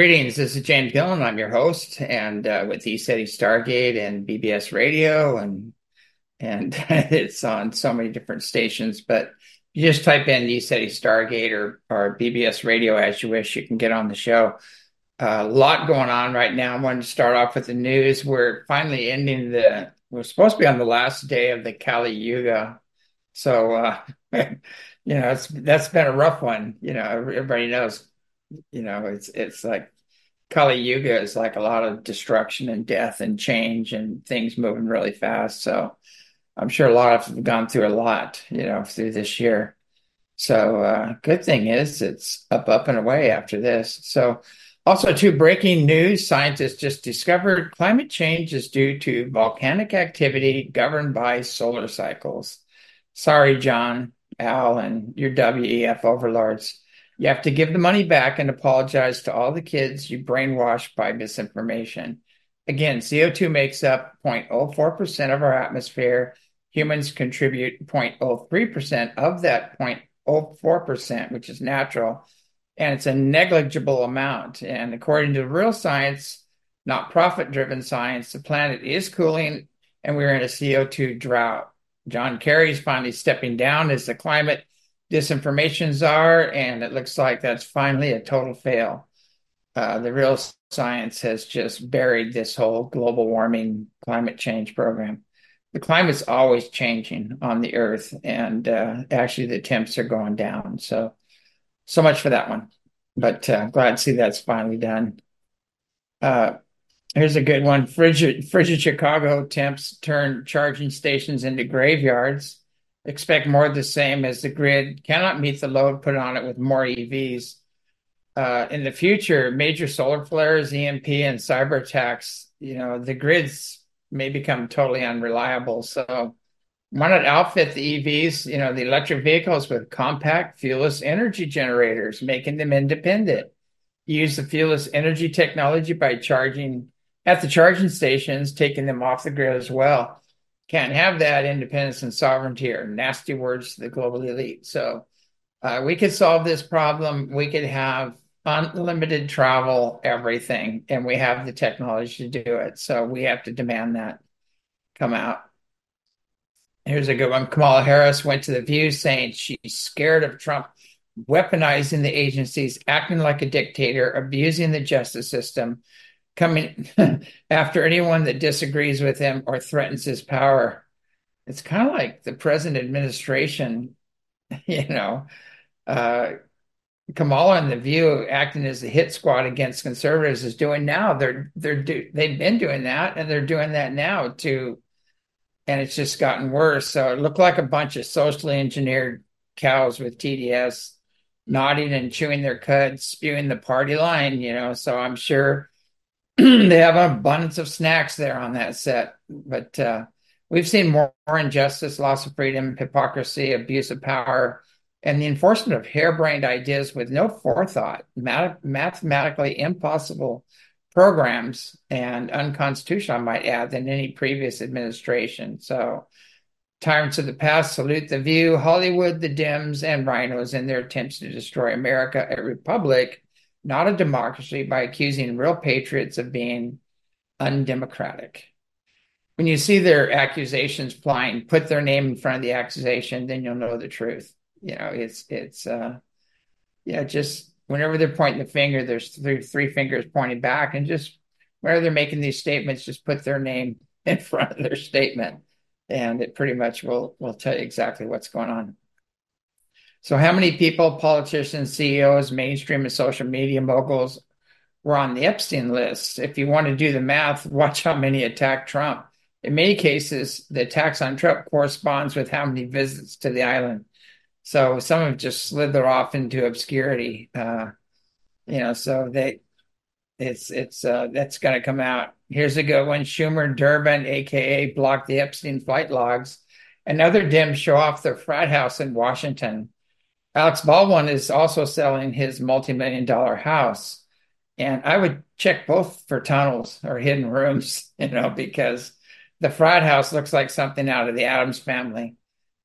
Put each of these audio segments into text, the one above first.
Greetings, this is James Gillen. I'm your host, and uh, with ECETI Stargate and BBS Radio, and and it's on so many different stations. But you just type in ECETI Stargate or, or BBS Radio as you wish, you can get on the show. Uh, a lot going on right now. I wanted to start off with the news. We're finally ending the. We're supposed to be on the last day of the Kali Yuga, so uh, you know it's that's been a rough one. You know, everybody knows you know, it's it's like Kali Yuga is like a lot of destruction and death and change and things moving really fast. So I'm sure a lot of have gone through a lot, you know, through this year. So uh, good thing is it's up, up and away after this. So also, two breaking news: scientists just discovered climate change is due to volcanic activity governed by solar cycles. Sorry, John, Al, and your WEF overlords. You have to give the money back and apologize to all the kids you brainwashed by misinformation. Again, CO2 makes up 0.04% of our atmosphere. Humans contribute 0.03% of that 0.04%, which is natural, and it's a negligible amount. And according to real science, not profit driven science, the planet is cooling and we're in a CO2 drought. John Kerry is finally stepping down as the climate disinformation czar, and it looks like that's finally a total fail. Uh, the real science has just buried this whole global warming climate change program. The climate's always changing on the earth, and uh, actually the temps are going down. So, so much for that one. But uh, glad to see that's finally done. Uh, here's a good one: frigid, frigid Chicago temps turn charging stations into graveyards expect more of the same as the grid cannot meet the load put on it with more EVs. Uh, in the future, major solar flares, EMP, and cyber attacks, you know, the grids may become totally unreliable. So, why not outfit the EVs, you know, the electric vehicles with compact, fuelless energy generators, making them independent? Use the fuelless energy technology by charging at the charging stations, taking them off the grid as well can't have that independence and sovereignty are nasty words to the global elite. So uh, we could solve this problem. We could have unlimited travel, everything, and we have the technology to do it. So we have to demand that come out. Here's a good one. Kamala Harris went to the View saying she's scared of Trump weaponizing the agencies, acting like a dictator, abusing the justice system, coming after anyone that disagrees with him or threatens his power. It's kind of like the present administration, you know, uh, Kamala and the View acting as the hit squad against conservatives is doing now. They're they're do, they've been doing that and they're doing that now too, and it's just gotten worse. So it looked like a bunch of socially engineered cows with TDS nodding and chewing their cud, spewing the party line. You know, so I'm sure they have an abundance of snacks there on that set. But uh, we've seen more, more, injustice, loss of freedom, hypocrisy, abuse of power, and the enforcement of harebrained ideas with no forethought, math- mathematically impossible programs, and unconstitutional, I might add, than any previous administration. So, tyrants of the past salute the view, Hollywood, the Dems, and RINOs in their attempts to destroy America, a republic not a democracy, by accusing real patriots of being undemocratic. When you see their accusations flying, put their name in front of the accusation, then you'll know the truth. You know, it's it's uh yeah, just whenever they're pointing the finger, there's three, three fingers pointing back, and just whenever they're making these statements, just put their name in front of their statement, and it pretty much will will tell you exactly what's going on. So, how many people, politicians, CEOs, mainstream and social media moguls were on the Epstein list? If you want to do the math, watch how many attacked Trump. In many cases, the attacks on Trump corresponds with how many visits to the island. So some have just slither off into obscurity. Uh, you know, so they, it's it's uh, that's going to come out. Here's a good one: Schumer Durbin, aka blocked the Epstein flight logs. Another Dems show off their frat house in Washington. Alex Baldwin is also selling his multi-million dollar house. And I would check both for tunnels or hidden rooms, you know, because the fraud house looks like something out of the Addams family.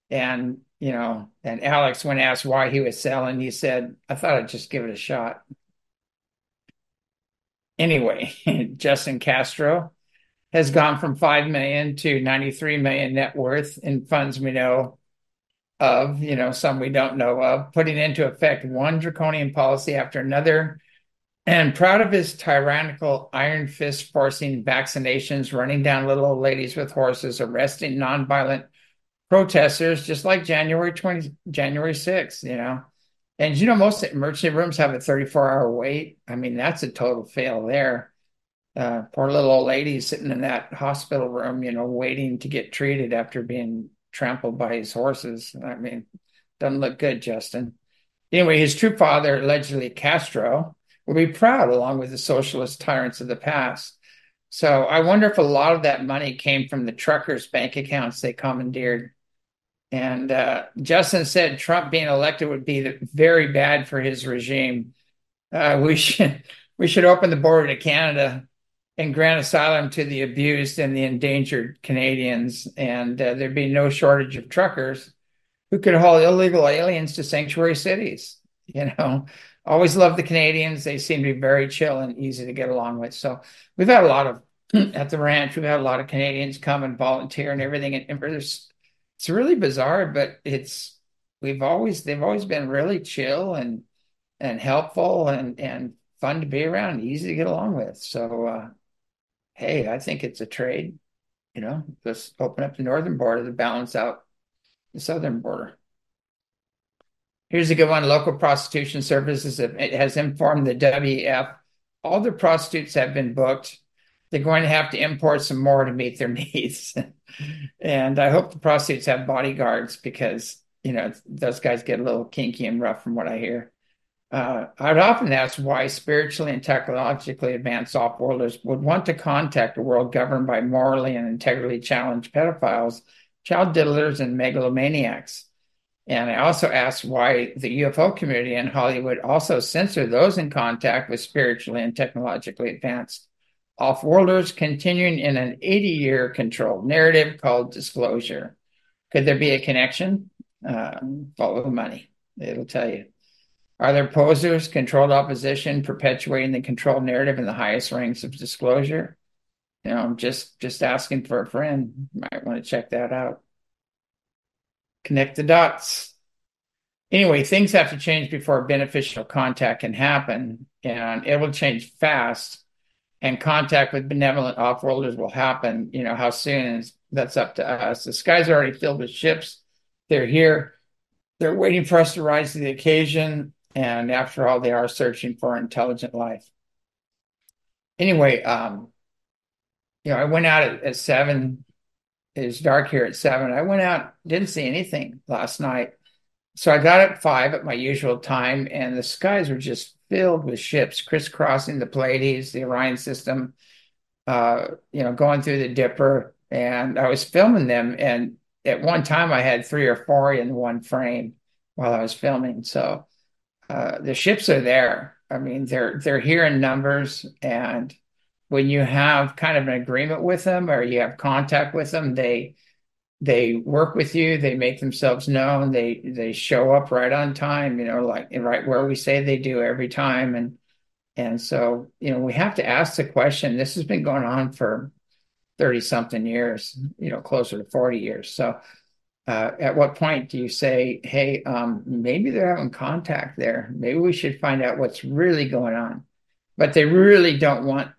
And, you know, and Alex, when asked why he was selling, he said, I thought I'd just give it a shot. Anyway, Justin Castro has gone from 5 million to 93 million net worth in funds we know of, you know, some we don't know of, putting into effect one draconian policy after another. And proud of his tyrannical iron fist forcing vaccinations, running down little old ladies with horses, arresting nonviolent protesters, just like January 20, January 6th, you know. And you know, most emergency rooms have a 34 hour wait. I mean, that's a total fail there. Uh, poor little old lady sitting in that hospital room, you know, waiting to get treated after being trampled by his horses. I mean, doesn't look good, Justin. Anyway, his true father, allegedly Castro, will be proud along with the socialist tyrants of the past. So I wonder if a lot of that money came from the truckers' bank accounts they commandeered and uh, Justin said Trump being elected would be very bad for his regime. Uh, we should we should open the border to Canada and grant asylum to the abused and the endangered Canadians, and uh, there'd be no shortage of truckers who could haul illegal aliens to sanctuary cities. You know, always love the Canadians. They seem to be very chill and easy to get along with. So we've had a lot of at the ranch. We've had a lot of Canadians come and volunteer and everything, and, and there's it's really bizarre, but it's we've always they've always been really chill and and helpful and and fun to be around, easy to get along with. So uh, hey, I think it's a trade. You know, let's open up the northern border to balance out the southern border. Here's a good one. Local prostitution services it has informed the WEF all the prostitutes have been booked they're going to have to import some more to meet their needs. and I hope the prostitutes have bodyguards because, you know, those guys get a little kinky and rough from what I hear. Uh, I'd often ask why spiritually and technologically advanced off-worlders would want to contact a world governed by morally and integrally challenged pedophiles, child diddlers, and megalomaniacs. And I also asked why the UFO community in Hollywood also censor those in contact with spiritually and technologically advanced off-worlders continuing in an 80-year controlled narrative called disclosure. Could there be a connection? Um, follow the money. It'll tell you. Are there posers, controlled opposition, perpetuating the controlled narrative in the highest ranks of disclosure? You know, I'm just just asking for a friend. Might want to check that out. Connect the dots. Anyway, things have to change before beneficial contact can happen, and it will change fast and contact with benevolent off-worlders will happen. You know, how soon is that's up to us. The sky's already filled with ships. They're here. They're waiting for us to rise to the occasion. And after all, they are searching for intelligent life. Anyway, um, you know, I went out at, at seven. It's dark here at seven. I went out, didn't see anything last night. So I got at five at my usual time, and the skies were just filled with ships crisscrossing the Pleiades, the Orion system, uh, you know, going through the Dipper. And I was filming them. And at one time, I had three or four in one frame while I was filming. So uh, the ships are there. I mean, they're they're here in numbers, and when you have kind of an agreement with them or you have contact with them, they they work with you they make themselves known they they show up right on time you know like right where we say they do every time. And and so you know we have to ask the question this has been going on for 30 something years you know closer to 40 years. So uh, at what point do you say hey um, maybe they're having contact there. Maybe we should find out what's really going on. But they really don't want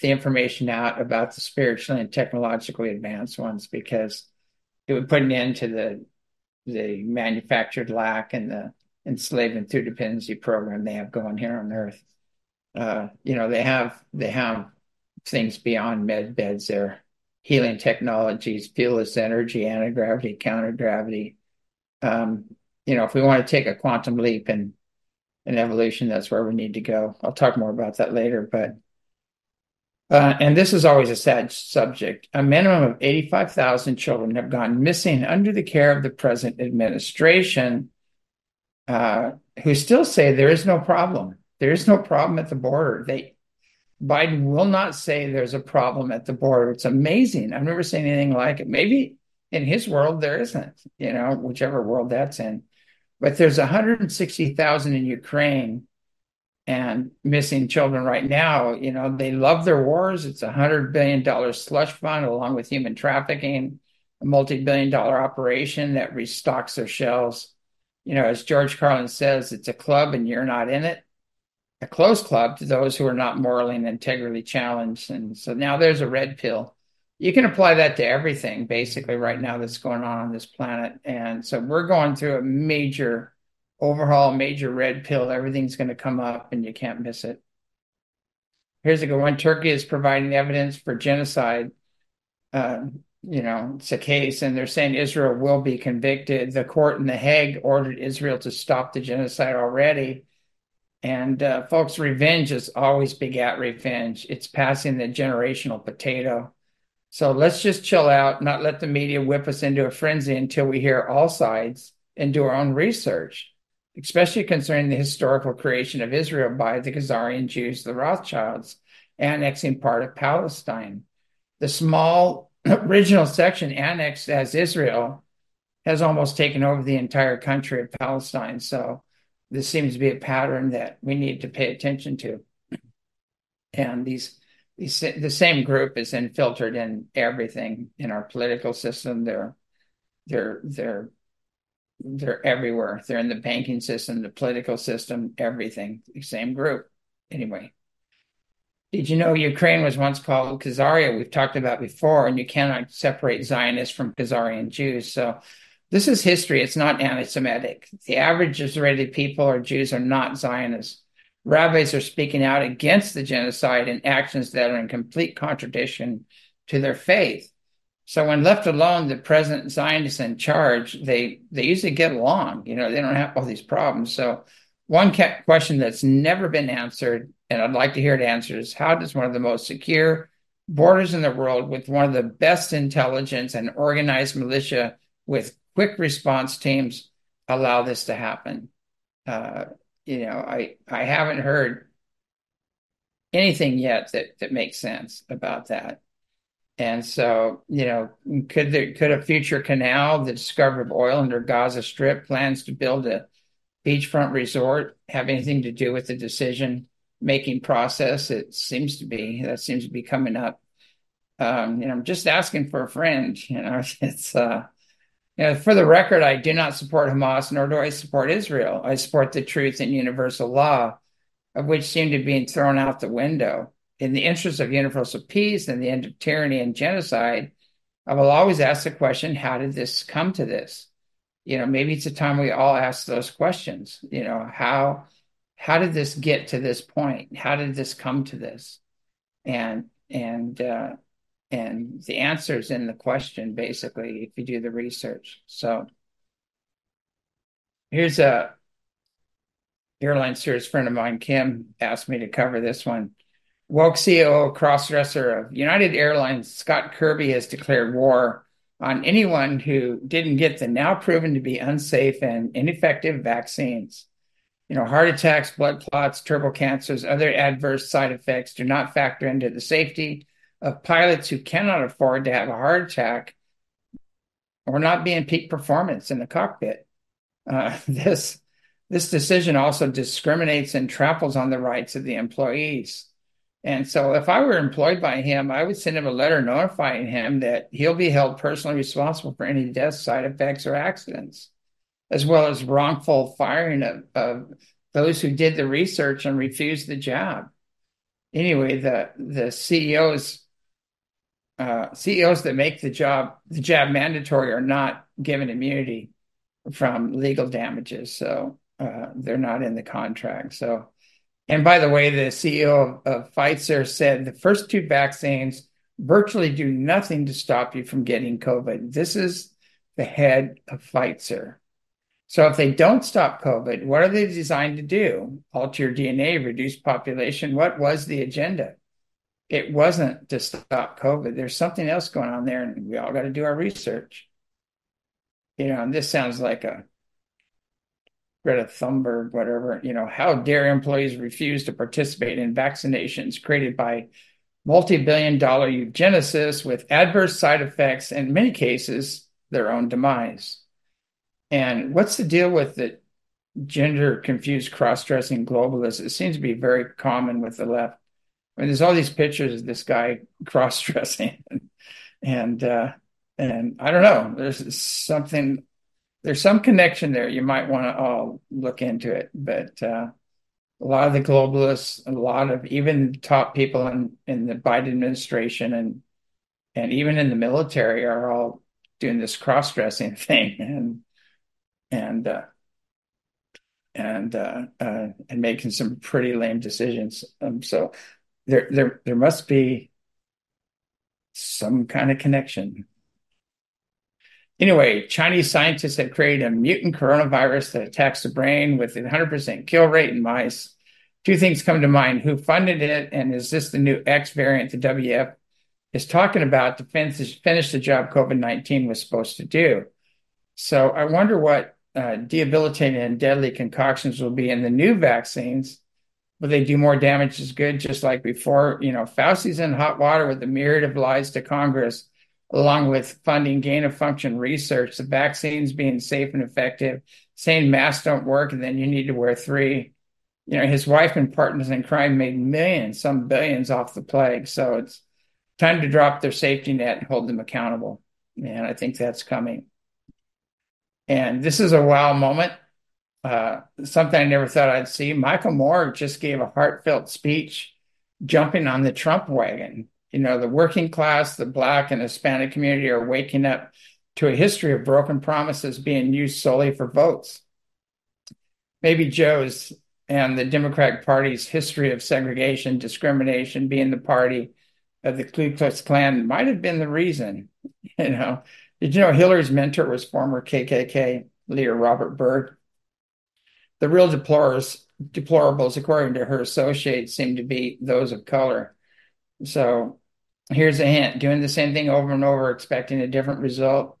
the information out about the spiritually and technologically advanced ones because it would put an end to the the manufactured lack and the enslavement through dependency program they have going here on Earth. Uh, you know, they have they have things beyond med beds there, healing technologies, fuelless energy, anti gravity, counter gravity. Um, you know, if we want to take a quantum leap in in evolution, that's where we need to go. I'll talk more about that later, but uh, and this is always a sad subject. A minimum of 85,000 children have gone missing under the care of the present administration, uh, who still say there is no problem. There is no problem at the border. They Biden will not say there's a problem at the border. It's amazing. I've never seen anything like it. Maybe in his world there isn't, you know, whichever world that's in. But there's 160,000 in Ukraine and missing children right now. You know, they love their wars. It's a hundred billion dollar slush fund along with human trafficking, a multi-billion dollar operation that restocks their shelves. You know, as George Carlin says, it's a club and you're not in it. A closed club to those who are not morally and integrally challenged. And so now there's a red pill. You can apply that to everything basically right now that's going on on this planet. And so we're going through a major overhaul, major red pill. Everything's going to come up and you can't miss it. Here's a good one. Turkey is providing evidence for genocide. Uh, you know, it's a case, and they're saying Israel will be convicted. The court in The Hague ordered Israel to stop the genocide already. And uh, folks, revenge is always begat revenge. It's passing the generational potato. So let's just chill out, not let the media whip us into a frenzy until we hear all sides and do our own research especially concerning the historical creation of Israel by the Khazarian Jews, the Rothschilds, annexing part of Palestine. The small original section annexed as Israel has almost taken over the entire country of Palestine. So this seems to be a pattern that we need to pay attention to. And these, these the same group is infiltrated in everything in our political system. They're they're they're they're everywhere. They're in the banking system, the political system, everything. The same group. Anyway. Did you know Ukraine was once called Khazaria? We've talked about before, and you cannot separate Zionists from Khazarian Jews. So this is history. It's not anti-Semitic. The average Israeli people or Jews are not Zionists. Rabbis are speaking out against the genocide and actions that are in complete contradiction to their faith. So when left alone, the present Zionists in charge, they they usually get along. You know, they don't have all these problems. So one question that's never been answered, and I'd like to hear it answered, is how does one of the most secure borders in the world, with one of the best intelligence and organized militia with quick response teams, allow this to happen? Uh, you know, I I haven't heard anything yet that that makes sense about that. And so, you know, could there could a future canal, the discovery of oil under Gaza Strip, plans to build a beachfront resort have anything to do with the decision making process? It seems to be. That seems to be coming up. Um, you know, I'm just asking for a friend. You know, it's uh, you know, for the record, I do not support Hamas, nor do I support Israel. I support the truth and universal law, of which seem to be thrown out the window in the interest of universal peace and the end of tyranny and genocide, I will always ask the question, how did this come to this? You know, maybe it's a time we all ask those questions. You know, how how did this get to this point? How did this come to this? And and uh, and the answers in the question, basically, if you do the research. So here's a airline service friend of mine, Kim, asked me to cover this one. Woke CEO crossdresser of United Airlines, Scott Kirby, has declared war on anyone who didn't get the now proven to be unsafe and ineffective vaccines. You know, heart attacks, blood clots, turbo cancers, other adverse side effects do not factor into the safety of pilots who cannot afford to have a heart attack or not be in peak performance in the cockpit. Uh, this this decision also discriminates and tramples on the rights of the employees. And so if I were employed by him, I would send him a letter notifying him that he'll be held personally responsible for any death, side effects, or accidents, as well as wrongful firing of, of those who did the research and refused the job. Anyway, the the CEOs uh, CEOs that make the job the job mandatory are not given immunity from legal damages, so uh, they're not in the contract. So and by the way, the CEO of, of Pfizer said the first two vaccines virtually do nothing to stop you from getting COVID. This is the head of Pfizer. So if they don't stop COVID, what are they designed to do? Alter your DNA, reduce population. What was the agenda? It wasn't to stop COVID. There's something else going on there, and we all got to do our research. You know, and this sounds like a Greta Thunberg, whatever, you know, how dare employees refuse to participate in vaccinations created by multi-billion dollar eugenicists with adverse side effects and in many cases their own demise. And what's the deal with the gender confused cross dressing globalists. It seems to be very common with the left. Mean, there's all these pictures of this guy cross dressing, and and, uh, and I don't know. There's something. There's some connection there. You might want to all look into it, but uh, a lot of the globalists, a lot of even top people in in the Biden administration and and even in the military are all doing this cross dressing thing, and and uh, and uh, uh, and making some pretty lame decisions. Um, so there there there must be some kind of connection. Anyway, Chinese scientists have created a mutant coronavirus that attacks the brain with a 100% kill rate in mice. Two things come to mind. Who funded it? And is this the new X variant the WEF is talking about to finish, finish the job COVID 19 was supposed to do? So I wonder what uh, debilitating and deadly concoctions will be in the new vaccines. Will they do more damage as good, just like before? You know, Fauci's in hot water with a myriad of lies to Congress, along with funding gain of function research, the vaccines being safe and effective, saying masks don't work, and then you need to wear three. You know, his wife and partners in crime made millions, some billions off the plague. So it's time to drop their safety net and hold them accountable. And I think that's coming. And this is a wow moment. Uh, something I never thought I'd see. Michael Moore just gave a heartfelt speech jumping on the Trump wagon. You know, the working class, the Black and Hispanic community are waking up to a history of broken promises being used solely for votes. Maybe Joe's and the Democratic Party's history of segregation, discrimination, being the party of the Ku Klux Klan might have been the reason. You know, did you know Hillary's mentor was former KKK leader Robert Byrd? The real deplorables, deplorables, according to her associates, seem to be those of color. So here's a hint doing the same thing over and over, expecting a different result,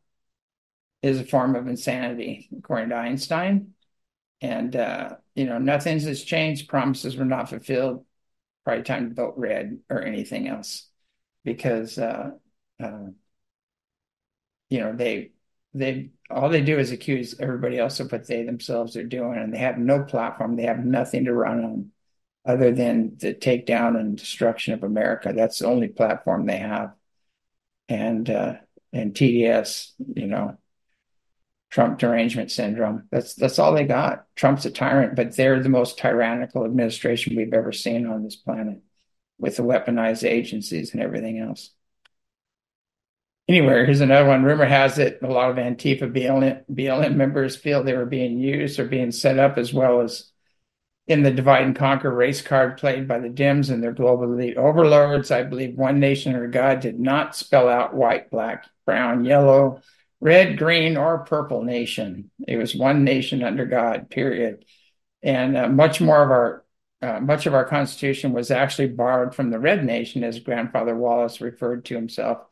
is a form of insanity, according to Einstein. And, uh, you know, nothing has changed. Promises were not fulfilled. Probably time to vote red or anything else because uh, uh, you know they they all they do is accuse everybody else of what they themselves are doing and they have no platform. They have nothing to run on other than the takedown and destruction of america. That's the only platform they have. And uh and tds you know trump derangement syndrome. That's that's all they got. Trump's a tyrant but they're the most tyrannical administration we've ever seen on this planet with the weaponized agencies and everything else anywhere. Here's another one. Rumor has it a lot of Antifa BLM, BLM members feel they were being used or being set up as well as in the divide and conquer race card played by the Dems and their global elite overlords. I believe one nation under God did not spell out white, black, brown, yellow, red, green, or purple nation. It was one nation under God, period. And uh, much more of our uh, much of our Constitution was actually borrowed from the Red Nation, as Grandfather Wallace referred to himself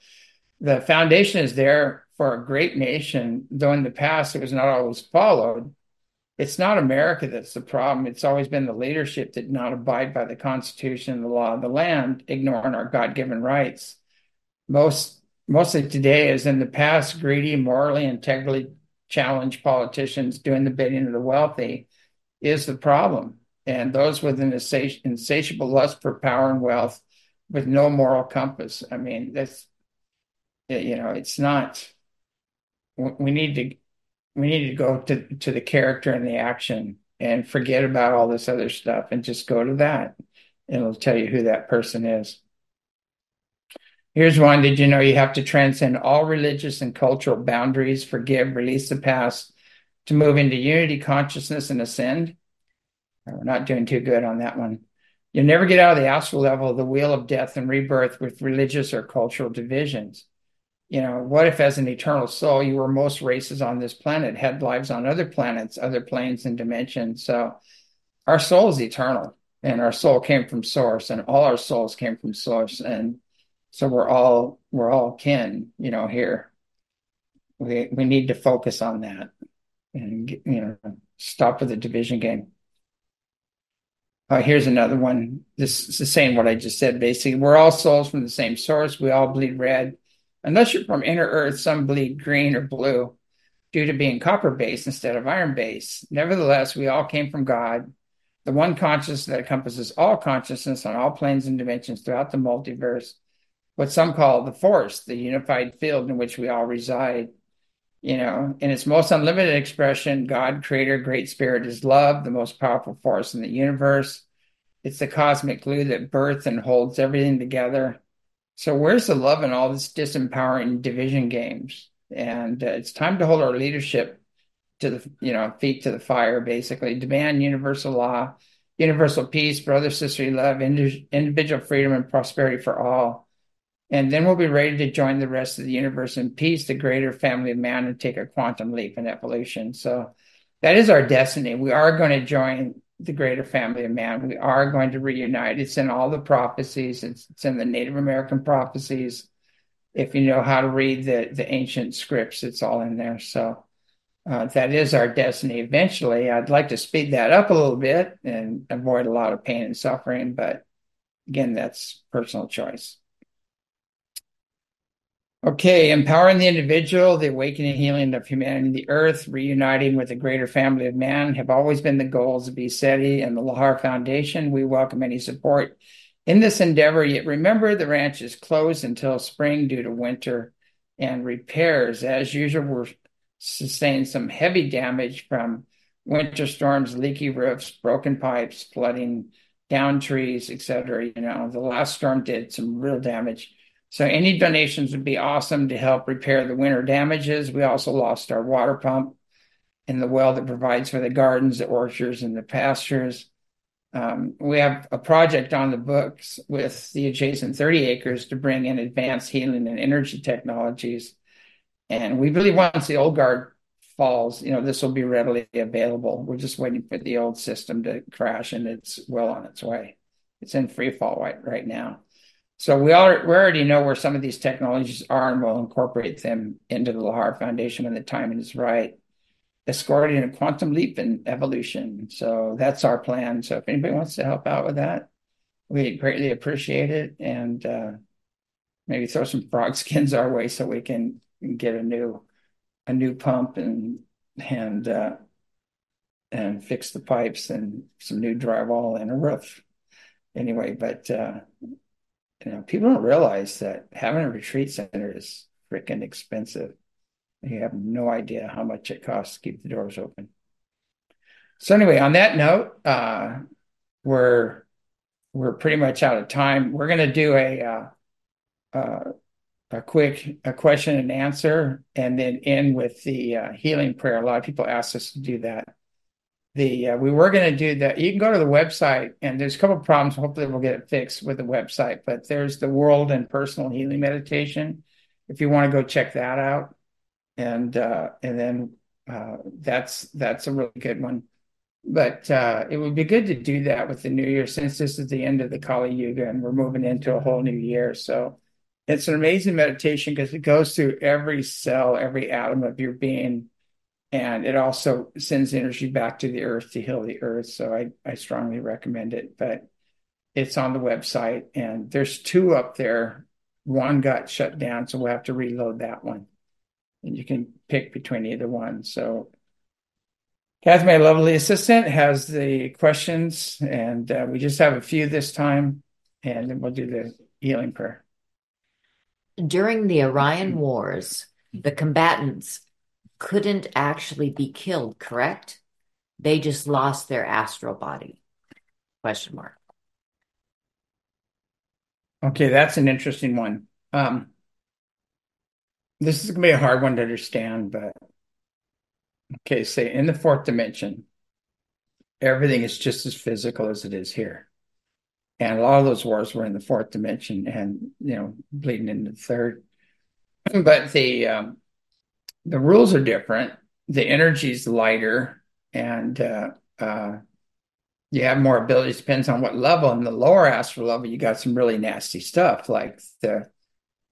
the foundation is there for a great nation, though in the past it was not always followed. It's not America that's the problem. It's always been the leadership that did not abide by the Constitution the law of the land, ignoring our God given rights. Most mostly today, as in the past, greedy, morally, integrally challenged politicians doing the bidding of the wealthy is the problem. And those with an insatiable lust for power and wealth with no moral compass. I mean, that's you know, it's not. We need to we need to go to to the character and the action and forget about all this other stuff and just go to that. And it'll tell you who that person is. Here's one. Did you know you have to transcend all religious and cultural boundaries, forgive, release the past to move into unity consciousness and ascend? Oh, we're not doing too good on that one. You'll never get out of the astral level of the wheel of death and rebirth with religious or cultural divisions you know, what if as an eternal soul, you were most races on this planet, had lives on other planets, other planes and dimensions? So our soul is eternal and our soul came from source and all our souls came from source. And so we're all, we're all kin, you know, here. We, we need to focus on that and, you know, stop with the division game. Uh, here's another one. This is saying what I just said. Basically, we're all souls from the same source. We all bleed red unless you're from inner earth, some bleed green or blue. due to being copper based instead of iron based. Nevertheless, we all came from God, the one consciousness that encompasses all consciousness on all planes and dimensions throughout the multiverse, what some call the force, the unified field in which we all reside. You know, in its most unlimited expression, God, Creator, Great Spirit is love, the most powerful force in the universe. It's the cosmic glue that births and holds everything together. So, where's the love in all this disempowering division games? And uh, it's time to hold our leadership to the, you know, feet to the fire, basically. Demand universal law, universal peace, brother, sisterly love, individual freedom, and prosperity for all. And then we'll be ready to join the rest of the universe in peace, the greater family of man, and take a quantum leap in evolution. So that is our destiny. We are going to join the greater family of man. We are going to reunite. It's in all the prophecies, it's, it's in the Native American prophecies. If you know how to read the, the ancient scripts, it's all in there. So uh, that is our destiny eventually. I'd like to speed that up a little bit and avoid a lot of pain and suffering, but again, that's personal choice. Okay, empowering the individual, the awakening and healing of humanity, the earth, reuniting with the greater family of man have always been the goals of ECETI and the Lahar Foundation. We welcome any support in this endeavor, yet remember the ranch is closed until spring due to winter and repairs. As usual, we're sustaining some heavy damage from winter storms, leaky roofs, broken pipes, flooding, down trees, etc. You know, the last storm did some real damage so any donations would be awesome to help repair the winter damages. We also lost our water pump in the well that provides for the gardens, the orchards, and the pastures. Um, we have a project on the books with the adjacent 30 acres to bring in advanced healing and energy technologies. And we believe once the old guard falls, you know, this will be readily available. We're just waiting for the old system to crash and it's well on its way. It's in free fall right, right now. So we, we already know where some of these technologies are, and we'll incorporate them into the Lahar Foundation when the timing is right, escorting a quantum leap in evolution. So that's our plan. So if anybody wants to help out with that, we greatly appreciate it, and uh, maybe throw some frog skins our way so we can get a new a new pump and and uh, and fix the pipes and some new drywall and a roof. Anyway, but uh, you know, people don't realize that having a retreat center is freaking expensive. You have no idea how much it costs to keep the doors open. So anyway, on that note, uh, we're we're pretty much out of time. We're going to do a uh, uh, a quick a question and answer, and then end with the uh, healing prayer. A lot of people ask us to do that the uh, we were going to do that. You can go to the website, and there's a couple of problems. Hopefully, we'll get it fixed with the website. But there's the World and Personal Healing Meditation. If you want to go check that out, and uh, and then uh, that's that's a really good one. But uh, it would be good to do that with the new year, since this is the end of the Kali Yuga, and we're moving into a whole new year. So it's an amazing meditation because it goes through every cell, every atom of your being and it also sends energy back to the earth to heal the earth. So I, I strongly recommend it. But it's on the website, and there's two up there. One got shut down, so we'll have to reload that one. And you can pick between either one. So Kathy, my lovely assistant, has the questions, and uh, we just have a few this time, and then we'll do the healing prayer. During the Orion Wars, the combatants couldn't actually be killed, correct? They just lost their astral body. Question mark. Okay, that's an interesting one. Um, this is going to be a hard one to understand, but okay, say in the fourth dimension, everything is just as physical as it is here. And a lot of those wars were in the fourth dimension and, you know, bleeding into the third. But the um, the rules are different. The energy is lighter, and uh, uh, you have more abilities. Depends on what level. In the lower astral level, you got some really nasty stuff like the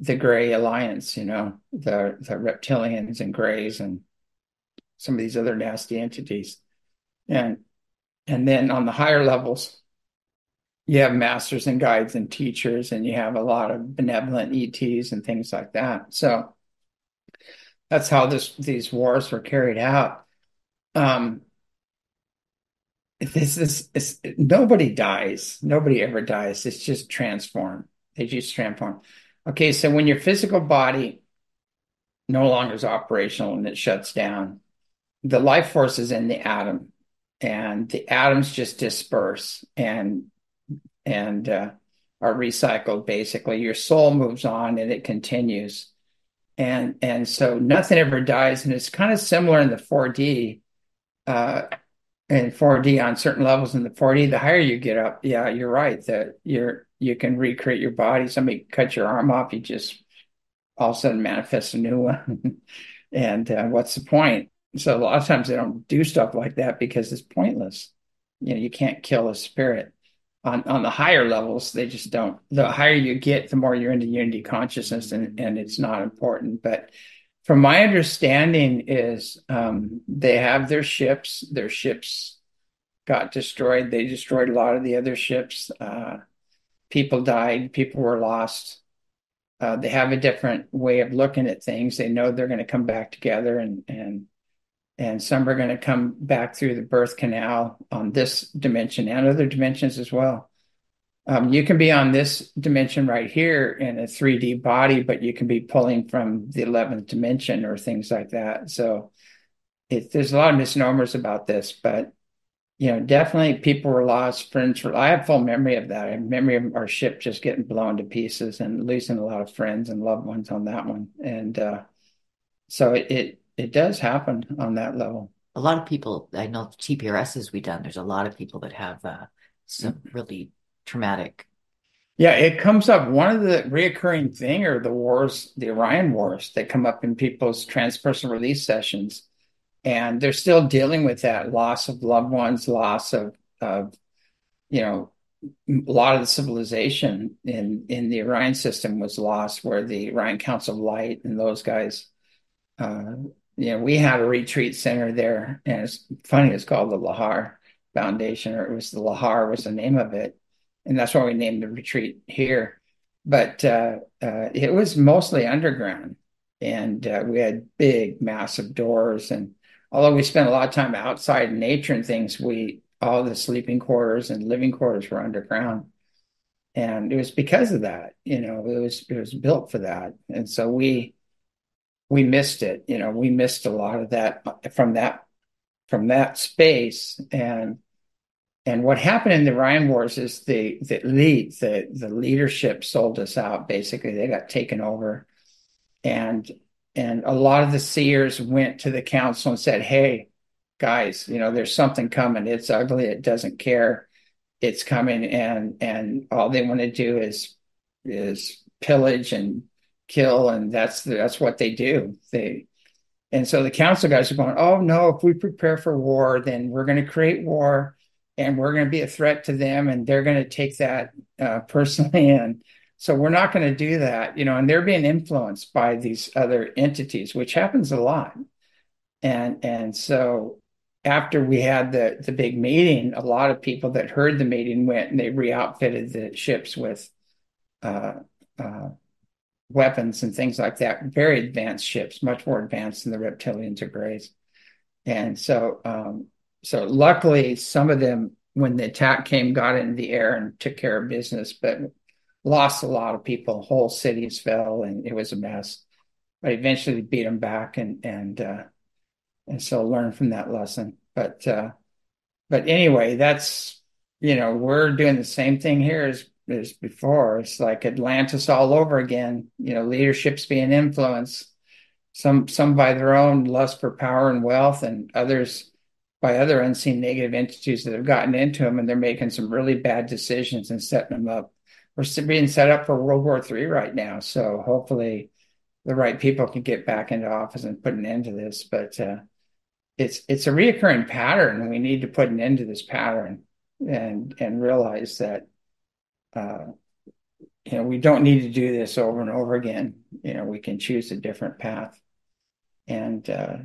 the Gray Alliance. You know, the the reptilians and Greys and some of these other nasty entities, and and then on the higher levels, you have masters and guides and teachers, and you have a lot of benevolent ETs and things like that. So that's how this these wars were carried out. Um, this is nobody dies. Nobody ever dies. It's just transformed. They just transform. Okay, so when your physical body no longer is operational and it shuts down, the life force is in the atom, and the atoms just disperse and and uh, are recycled. Basically, your soul moves on and it continues, and and so nothing ever dies, and it's kind of similar in the 4D. Uh, in 4D on certain levels in the 4D, the higher you get up, yeah, you're right that you're you can recreate your body. Somebody cut your arm off, you just all of a sudden manifest a new one. and uh, what's the point? So a lot of times they don't do stuff like that because it's pointless. You know, you can't kill a spirit. On on the higher levels, they just don't. The higher you get, the more you're into unity consciousness, and and it's not important. But from my understanding, is um, they have their ships. Their ships got destroyed. They destroyed a lot of the other ships. Uh, people died. People were lost. Uh, they have a different way of looking at things. They know they're going to come back together, and and and some are going to come back through the birth canal on this dimension and other dimensions as well. Um, you can be on this dimension right here in a 3D body, but you can be pulling from the 11th dimension or things like that. So it, there's a lot of misnomers about this, but you know, definitely people were lost, friends were. I have full memory of that. I have memory of our ship just getting blown to pieces and losing a lot of friends and loved ones on that one. And uh, so it, it it does happen on that level. A lot of people, I know TPRSs we done. There's a lot of people that have uh, some mm-hmm. really traumatic. Yeah, it comes up. One of the reoccurring thing are the wars, the Orion wars that come up in people's transpersonal release sessions, and they're still dealing with that loss of loved ones, loss of, of you know, a lot of the civilization in in the Orion system was lost, where the Orion Council of Light and those guys uh, you know, we had a retreat center there, and it's funny. It's called the Lahar Foundation, or it was the Lahar was the name of it, and that's why we named the retreat here. But uh, uh, it was mostly underground, and uh, we had big, massive doors. And although we spent a lot of time outside in nature and things, we all the sleeping quarters and living quarters were underground and it was because of that you know it was it was built for that and so we we missed it. You know, we missed a lot of that from that from that space. And and what happened in the Orion Wars is the the lead the the leadership sold us out. Basically, they got taken over, and and a lot of the seers went to the council and said, "Hey, guys, you know, there's something coming. It's ugly. It doesn't care. It's coming, and and all they want to do is is pillage and kill, and that's that's what they do. They and so the council guys are going, oh no, if we prepare for war, then we're going to create war, and we're going to be a threat to them, and they're going to take that uh, personally, and so we're not going to do that, you know. And they're being influenced by these other entities, which happens a lot, and and so after we had the the big meeting, a lot of people that heard the meeting went and they re-outfitted the ships with uh, uh, weapons and things like that. Very advanced ships, much more advanced than the reptilians or greys. And so, um, so luckily, some of them, when the attack came, got into the air and took care of business, but lost a lot of people. Whole cities fell, and it was a mess. But eventually, beat them back, and and uh, and so learn from that lesson. But uh, but anyway, that's you know we're doing the same thing here as as before. It's like Atlantis all over again. You know, leadership's being influenced. Some some by their own lust for power and wealth, and others by other unseen negative entities that have gotten into them, and they're making some really bad decisions and setting them up. We're being set up for World War III right now, so hopefully the right people can get back into office and put an end to this. But uh, it's it's a reoccurring pattern, we need to put an end to this pattern and and realize that uh, you know, we don't need to do this over and over again. You know, we can choose a different path. And, uh,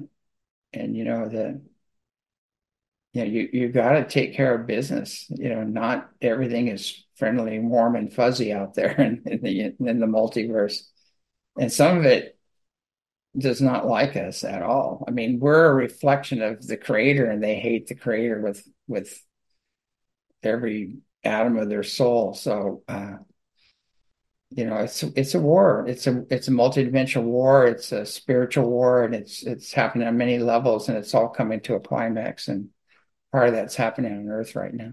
and, you know, the, you know, you, you got to take care of business. You know, not everything is friendly, warm, and fuzzy out there in, in the in the multiverse, and some of it does not like us at all. I mean, we're a reflection of the creator and they hate the creator with with every atom of their soul. So uh you know, it's it's a war. It's a it's a multidimensional war. It's a spiritual war, and it's it's happening on many levels, and it's all coming to a climax. And part of that's happening on Earth right now.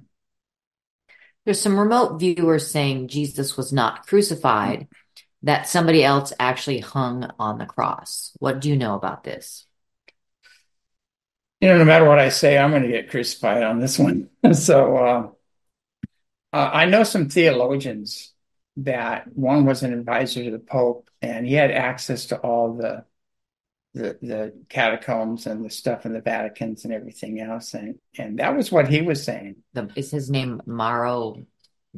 There's some remote viewers saying Jesus was not crucified, that somebody else actually hung on the cross. What do you know about this? You know, no matter what I say, I'm going to get crucified on this one. so uh, uh, I know some theologians that one was an advisor to the Pope, and he had access to all the the, the catacombs and the stuff in the Vatican's and everything else, and and that was what he was saying. The, is his name Mauro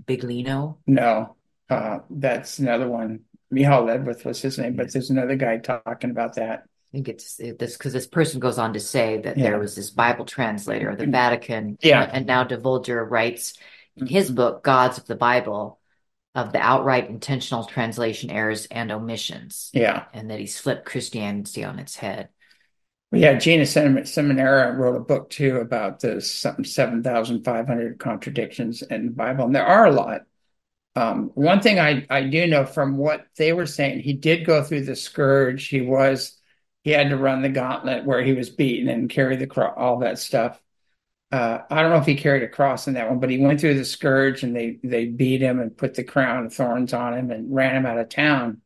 Biglino? No, uh, that's another one. Miceal Ledwith was his name, but there's another guy talking about that. I think it's this because this person goes on to say that yeah. there was this Bible translator of the Vatican, yeah, and now Devulger writes in his book Gods of the Bible of the outright intentional translation errors and omissions. Yeah. And that he's flipped Christianity on its head. Well, yeah, Gina Cerminara wrote a book too about the 7,500 contradictions in the Bible, and there are a lot. Um, one thing I, I do know from what they were saying, he did go through the scourge. He was, he had to run the gauntlet where he was beaten and carry the cross, all that stuff uh, I don't know if he carried a cross in that one, but he went through the scourge and they they beat him and put the crown of thorns on him and ran him out of town.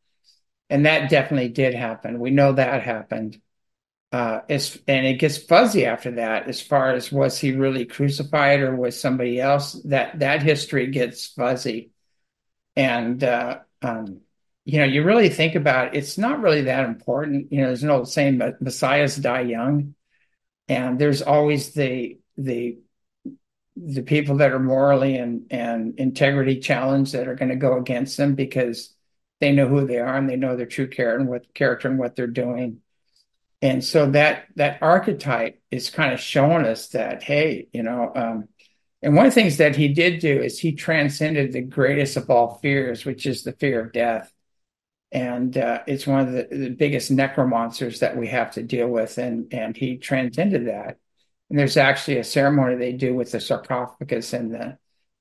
And that definitely did happen. We know that happened. Uh, it's, and it gets fuzzy after that as far as was he really crucified or was somebody else? That that history gets fuzzy. And uh, um, you know, you really think about it, it's not really that important. You know, there's an old saying, Messiahs die young. And there's always the the the people that are morally and and integrity challenged that are going to go against them because they know who they are and they know their true character and what character and what they're doing. And so that that archetype is kind of showing us that hey you know um, and one of the things that he did do is he transcended the greatest of all fears which is the fear of death. And uh, it's one of the, the biggest necromancers that we have to deal with. And and he transcended that and there's actually a ceremony they do with the sarcophagus and the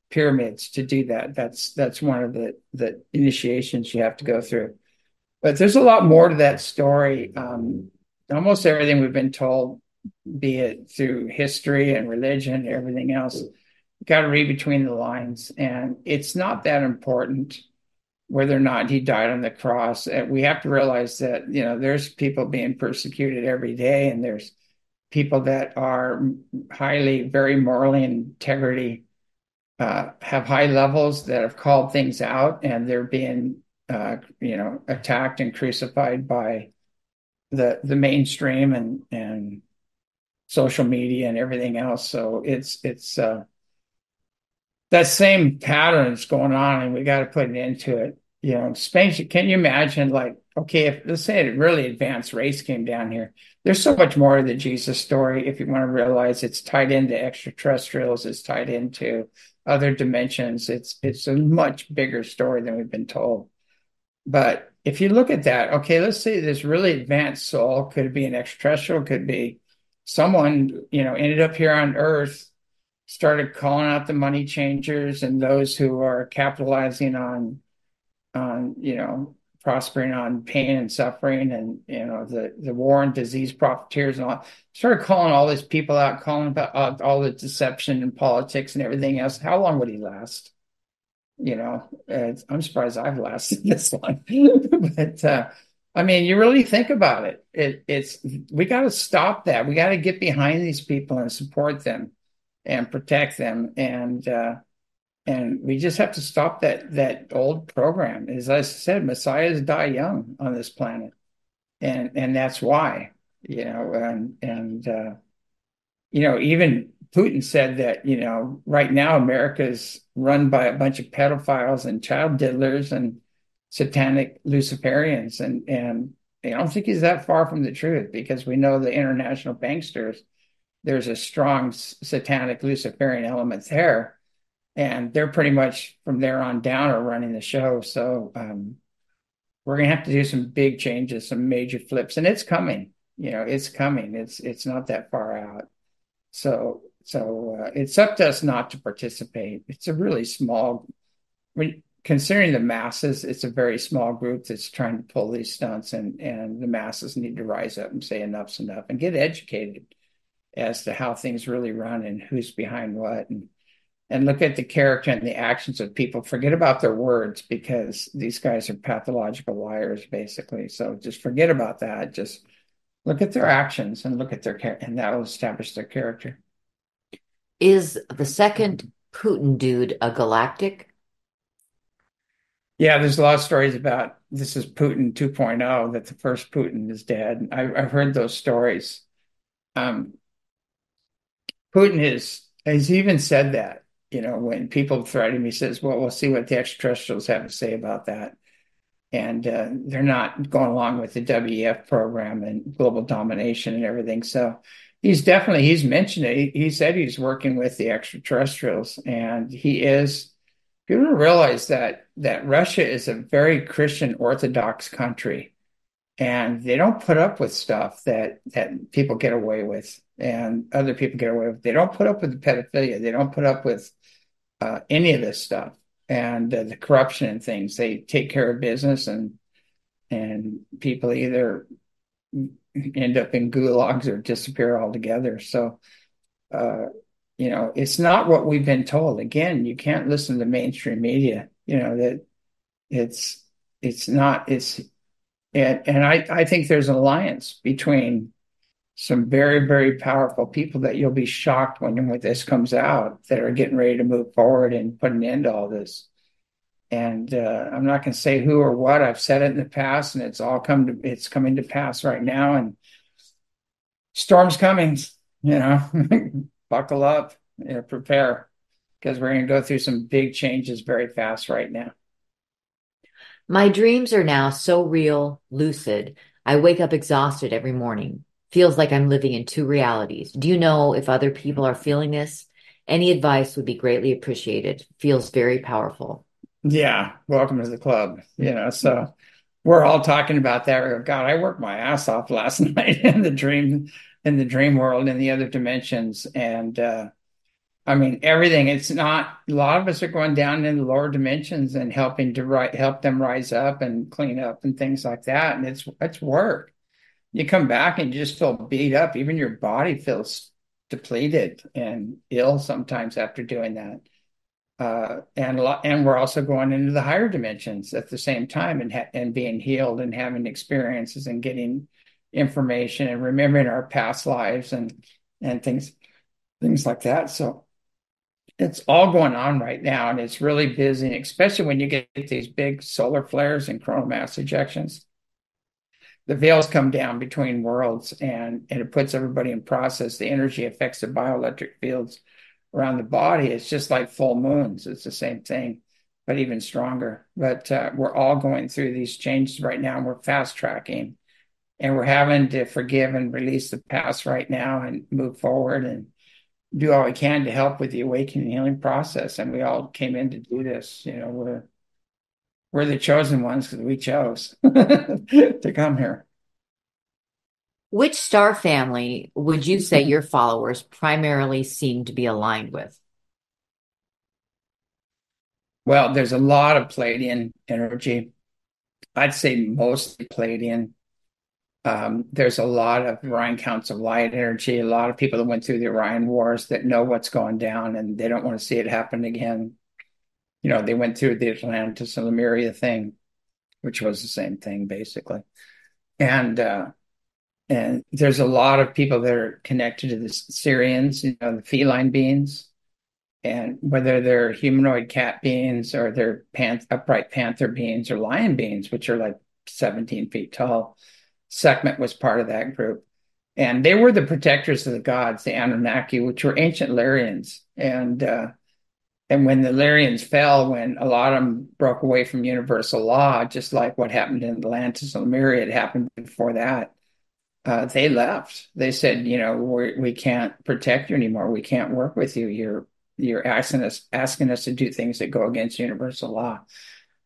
pyramids to do that. That's that's one of the the initiations you have to go through. But there's a lot more to that story. Um, almost everything we've been told, be it through history and religion, everything else, got to read between the lines, and it's not that important whether or not he died on the cross. And we have to realize that you know there's people being persecuted every day, and there's people that are highly, very morally integrity, uh, have high levels that have called things out, and they're being, uh, you know, attacked and crucified by the the mainstream and and social media and everything else. So it's it's uh, that same pattern is going on, and we got to put an end to it. You know, Spain. Can you imagine, like, okay, if let's say a really advanced race came down here there's so much more to the Jesus story if you want to realize it's tied into extraterrestrials, it's tied into other dimensions. It's it's a much bigger story than we've been told. But if you look at that, okay, let's say this really advanced soul could be an extraterrestrial, could be someone, you know, ended up here on Earth, started calling out the money changers and those who are capitalizing on on, you know, prospering on pain and suffering and you know the the war and disease profiteers and all started calling all these people out calling about uh, all the deception and politics and everything else. How long would he last? You know i'm surprised i've lasted this long. But uh, i mean you really think about it, it it's we got to stop that. We got to get behind these people and support them and protect them. And uh, and we just have to stop that that old program. As I said, messiahs die young on this planet, and and that's why you know and and uh, you know even Putin said that you know right now America's run by a bunch of pedophiles and child diddlers and satanic Luciferians, and and I don't think he's that far from the truth because we know the international banksters. There's a strong satanic Luciferian element there and they're pretty much from there on down are running the show. So, um, we're to have to do some big changes, some major flips, and it's coming. You know, it's coming. It's it's not that far out. So so uh, it's up to us not to participate. It's a really small. When considering the masses, it's a very small group that's trying to pull these stunts, and and the masses need to rise up and say enough's enough and get educated as to how things really run and who's behind what and and look at the character and the actions of people. Forget about their words because these guys are pathological liars, basically. So just forget about that. Just look at their actions and look at their character, and that will establish their character. Is the second Putin dude a galactic? Yeah, there's a lot of stories about this is Putin 2.0 that the first Putin is dead. I've, I've heard those stories. Um, Putin is has even said that you know, when people threaten he says, well, we'll see what the extraterrestrials have to say about that. And uh, they're not going along with the WEF program and global domination and everything. So he's definitely, he's mentioned it. He, he said he's working with the extraterrestrials and he is, people don't realize that, that Russia is a very Christian Orthodox country and they don't put up with stuff that, that people get away with and other people get away with. They don't put up with the pedophilia. They don't put up with any of this stuff and uh, the corruption and things. They take care of business and and people either end up in gulags or disappear altogether. So, uh, you know, it's not what we've been told. Again, you can't listen to mainstream media. You know that it's it's not it's and and I I think there's an alliance between some very, very powerful people that you'll be shocked when, when this comes out that are getting ready to move forward and put an end to all this. And uh, I'm not going to say who or what. I've said it in the past, and it's all come to it's coming to pass right now. And storms coming, you know, buckle up, you know, prepare, because we're going to go through some big changes very fast right now. My dreams are now so real, lucid. I wake up exhausted every morning feels like I'm living in two realities. Do you know if other people are feeling this? Any advice would be greatly appreciated. Feels very powerful. Yeah, welcome to the club. You know, so we're all talking about that. God, I worked my ass off last night in the dream, in the dream world, in the other dimensions, and uh, I mean everything. It's not. A lot of us are going down in the lower dimensions and helping to right, help them rise up and clean up and things like that. And it's it's work you come back and you just feel beat up. Even your body feels depleted and ill sometimes after doing that. Uh, and and we're also going into the higher dimensions at the same time and ha- and being healed and having experiences and getting information and remembering our past lives and and things things like that. So it's all going on right now, and it's really busy, especially when you get these big solar flares and coronal mass ejections the veils come down between worlds and, and it puts everybody in process. The energy affects the bioelectric fields around the body. It's just like full moons. It's the same thing, but even stronger. But uh, we're all going through these changes right now and we're fast tracking and we're having to forgive and release the past right now and move forward and do all we can to help with the awakening healing process. And we all came in to do this. You know, we're we're the chosen ones because we chose to come here. Which star family would you say your followers primarily seem to be aligned with? Well, there's a lot of Pleiadian energy. I'd say mostly Pleiadian. Um, there's a lot of Orion Council of Light energy. A lot of people that went through the Orion Wars that know what's going down and they don't want to see it happen again you know, they went through the Atlantis and Lemuria thing, which was the same thing basically. And uh, and there's a lot of people that are connected to the Sirians, you know, the feline beings, and whether they're humanoid cat beings or they're pan- upright panther beings or lion beings, which are like 17 feet tall. Sekhmet was part of that group. And they were the protectors of the gods, the Anunnaki, which were ancient Lyrians. And uh, and when the Lyrians fell, when a lot of them broke away from universal law, just like what happened in Atlantis and Lemuria had happened before that, uh, they left. They said, you know, we can not protect you anymore. We can't work with you. You're you're asking us asking us to do things that go against universal law.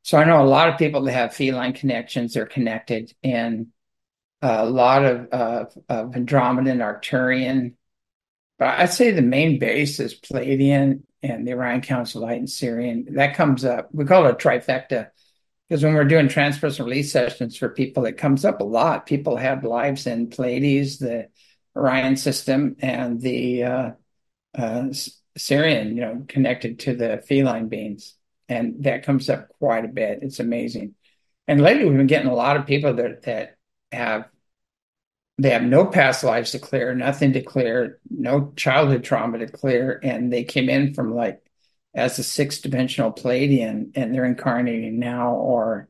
So I know a lot of people that have feline connections They're connected, and a lot of, uh, of Andromeda Arcturian. But I'd say the main base is Pleiadian and the Orion Council of Light and Sirian. That comes up. We call it a trifecta because when we're doing transpersonal release sessions for people, it comes up a lot. People have lives in Pleiades, the Orion system, and the uh, uh, Sirian, you know, connected to the feline beings, and that comes up quite a bit. It's amazing. And lately, we've been getting a lot of people that that have they have no past lives to clear, nothing to clear, no childhood trauma to clear, and they came in from like as a six dimensional Pleiadian and they're incarnating now, or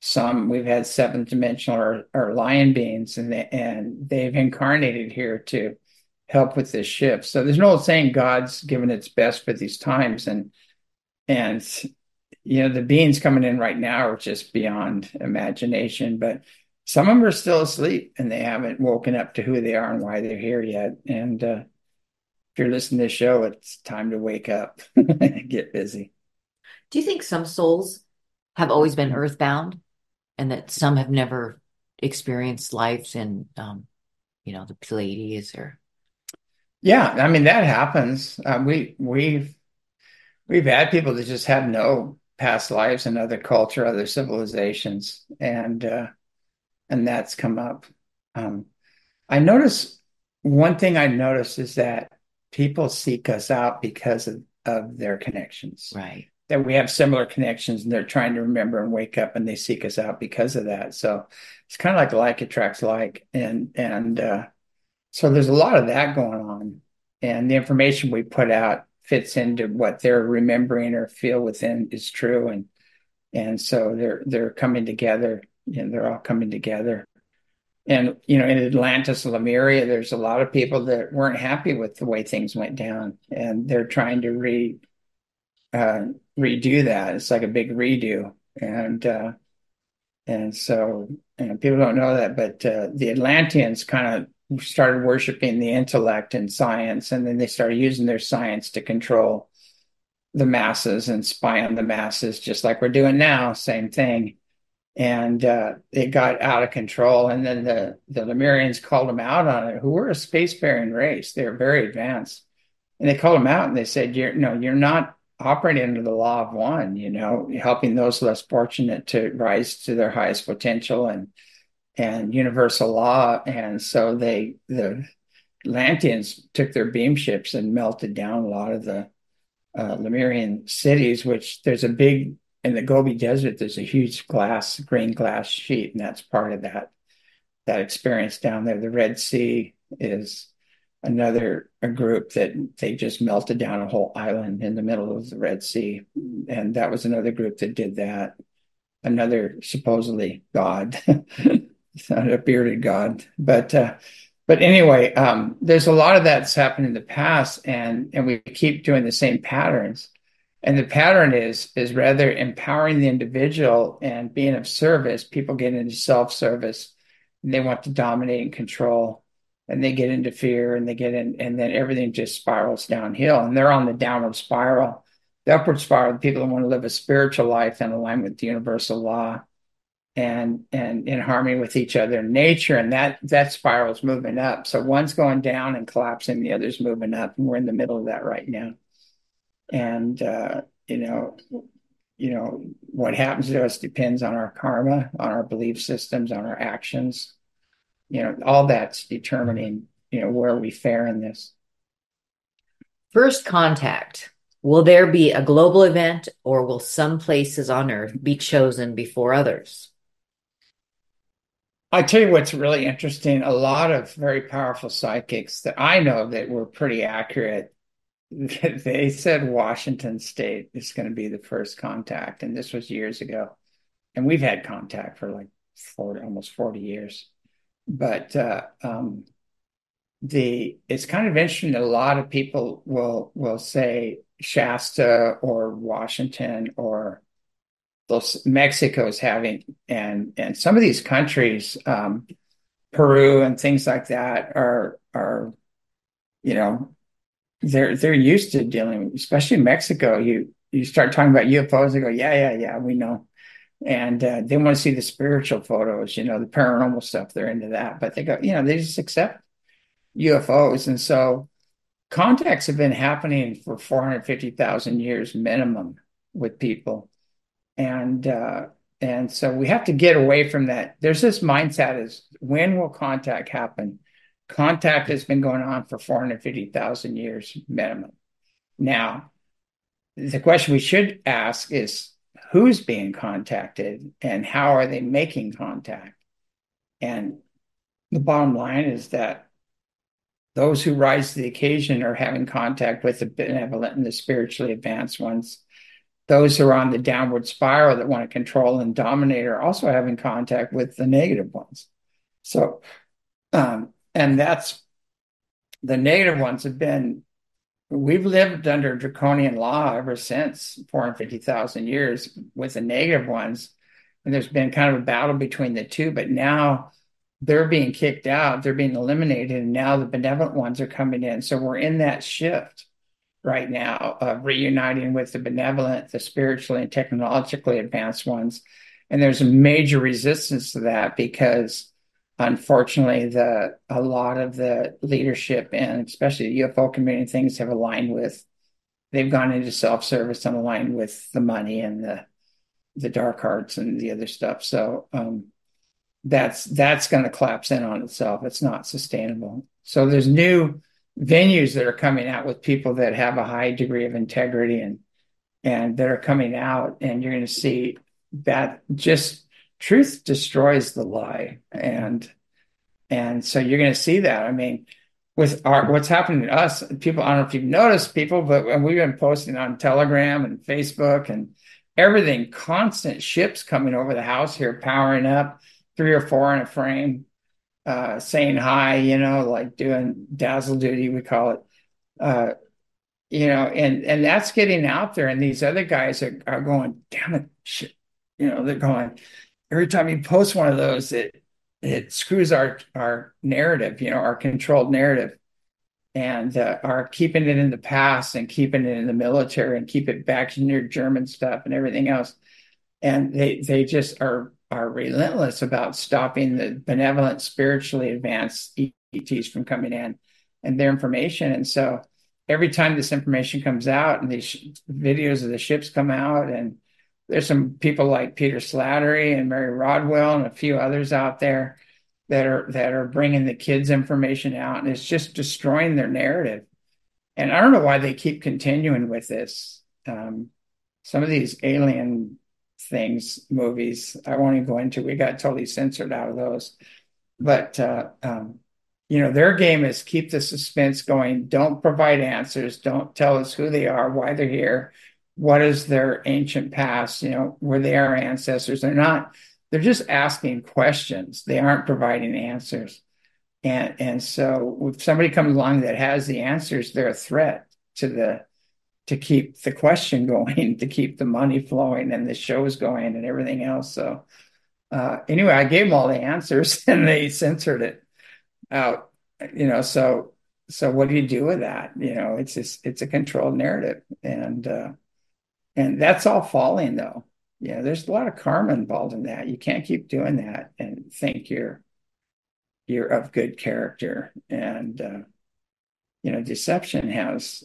some we've had seventh dimensional or, or lion beings and they, and they've incarnated here to help with this shift. So there's no saying God's given its best for these times. And and you know the beings coming in right now are just beyond imagination, but some of them are still asleep and they haven't woken up to who they are and why they're here yet. And uh, if you're listening to this show, it's time to wake up and get busy. Do you think some souls have always been earthbound and that some have never experienced lives in, um, you know, the Pleiades or? Yeah, I mean that happens. Uh, we we've we've had people that just have no past lives in other culture, other civilizations, and uh, and that's come up. Um, I notice one thing I notice is that people seek us out because of, of their connections. Right. That we have similar connections and they're trying to remember and wake up and they seek us out because of that. So it's kind of like like attracts like. And, and, uh, so there's a lot of that going on. And the information we put out fits into what they're remembering or feel within is true. And, and so they're, they're coming together and they're all coming together. And you know in atlantis lemuria there's a lot of people that weren't happy with the way things went down and they're trying to re uh, redo that. It's like a big redo. And uh, and so and people don't know that but uh, the atlanteans kind of started worshiping the intellect and science and then they started using their science to control the masses and spy on the masses just like we're doing now same thing and uh, it got out of control. And then the the Lemurians called them out on it, who were a spacefaring race. They're very advanced, and they called them out and they said, "You're no, you're not operating under the law of one. You know, helping those less fortunate to rise to their highest potential and and universal law." And so they the Atlanteans took their beam ships and melted down a lot of the uh, Lemurian cities, which there's a big in the Gobi Desert, there's a huge glass, green glass sheet, and that's part of that that experience down there. The Red Sea is another a group that they just melted down a whole island in the middle of the Red Sea, and that was another group that did that. Another supposedly god, not a bearded god, but uh, but anyway, um, there's a lot of that's happened in the past, and and we keep doing the same patterns and the pattern is is rather empowering the individual and being of service people get into self-service and they want to dominate and control and they get into fear and they get in and then everything just spirals downhill and they're on the downward spiral. The upward spiral the people that want to live a spiritual life in alignment with the universal law and and in harmony with each other in nature and that that spiral is moving up. So one's going down and collapsing the other's moving up and we're in the middle of that right now and uh, you know you know what happens to us depends on our karma on our belief systems on our actions. You know all that's determining you know where we fare in this. First contact. Will there be a global event or will some places on earth be chosen before others? I tell you what's really interesting. A lot of very powerful psychics that I know that were pretty accurate they said Washington State is going to be the first contact, and this was years ago. And we've had contact for like 40, almost 40 years. But uh, um, the it's kind of interesting. A lot of people will will say Shasta or Washington or those Mexico's having and and some of these countries, um, Peru and things like that, are are you know they're they're used to dealing, especially Mexico. You you start talking about UFOs, they go, yeah, yeah, yeah, we know. and uh, they want to see the spiritual photos, you know, the paranormal stuff. They're into that, but they go, you know, they just accept UFOs, and so contacts have been happening for 450,000 years minimum with people. And uh, and so we have to get away from that. There's this mindset is when will contact happen? Contact has been going on for 450,000 years minimum. Now, the question we should ask is who's being contacted and how are they making contact? And the bottom line is that those who rise to the occasion are having contact with the benevolent and the spiritually advanced ones. Those who are on the downward spiral that want to control and dominate are also having contact with the negative ones. So, um, and that's the negative ones have been, we've lived under draconian law ever since 450,000 years with the negative ones. And there's been kind of a battle between the two, but now they're being kicked out, they're being eliminated, and now the benevolent ones are coming in. So we're in that shift right now of reuniting with the benevolent, the spiritually and technologically advanced ones. And there's a major resistance to that because unfortunately the a lot of the leadership and especially the UFO community things have aligned with they've gone into self-service and aligned with the money and the the dark arts and the other stuff. So um, that's that's going to collapse in on itself. It's not sustainable. So there's new venues that are coming out with people that have a high degree of integrity and and that are coming out, and you're going to see that just truth destroys the lie, and and so you're going to see that. I mean, with our what's happening to us, people. I don't know if you've noticed, people, but we've been posting on Telegram and Facebook and everything. Constant ships coming over the house here, powering up three or four in a frame, uh, saying hi, you know, like doing dazzle duty, we call it. Uh, you know, and and that's getting out there, and these other guys are, are going, damn it, shit. You know, they're going every time you post one of those, it it screws our our narrative, you know, our controlled narrative, and uh, are keeping it in the past and keeping it in the military and keep it back in your German stuff and everything else, and they they just are are relentless about stopping the benevolent, spiritually advanced ETs from coming in and their information. And so every time this information comes out and these videos of the ships come out, and there's some people like Peter Slattery and Mary Rodwell and a few others out there that are that are bringing the kids information out, and it's just destroying their narrative. And I don't know why they keep continuing with this. Um, some of these alien things, movies. I won't even go into. We got totally censored out of those. But uh, um, you know, their game is keep the suspense going. Don't provide answers. Don't tell us who they are, why they're here, what is their ancient past. You know, were they our ancestors? They're not. They're just asking questions. They aren't providing answers. And and so if somebody comes along that has the answers, they're a threat to the to keep the question going, to keep the money flowing and the shows going and everything else. So uh, anyway, I gave them all the answers and they censored it out. You know, so so what do you do with that? You know, it's just it's a controlled narrative, and uh, and that's all falling though. Yeah, there's a lot of karma involved in that. You can't keep doing that and think you're you're of good character. And uh, you know, deception has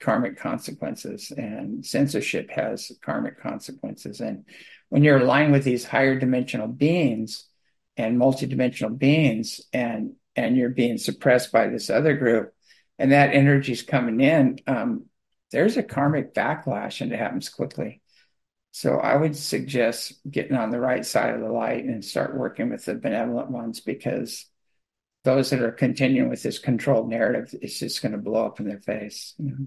karmic consequences and censorship has karmic consequences and when you're aligned with these higher dimensional beings and multidimensional beings and and you're being suppressed by this other group and that energy is coming in um, there's a karmic backlash and it happens quickly so i would suggest getting on the right side of the light and start working with the benevolent ones because those that are continuing with this controlled narrative it's just going to blow up in their face you know?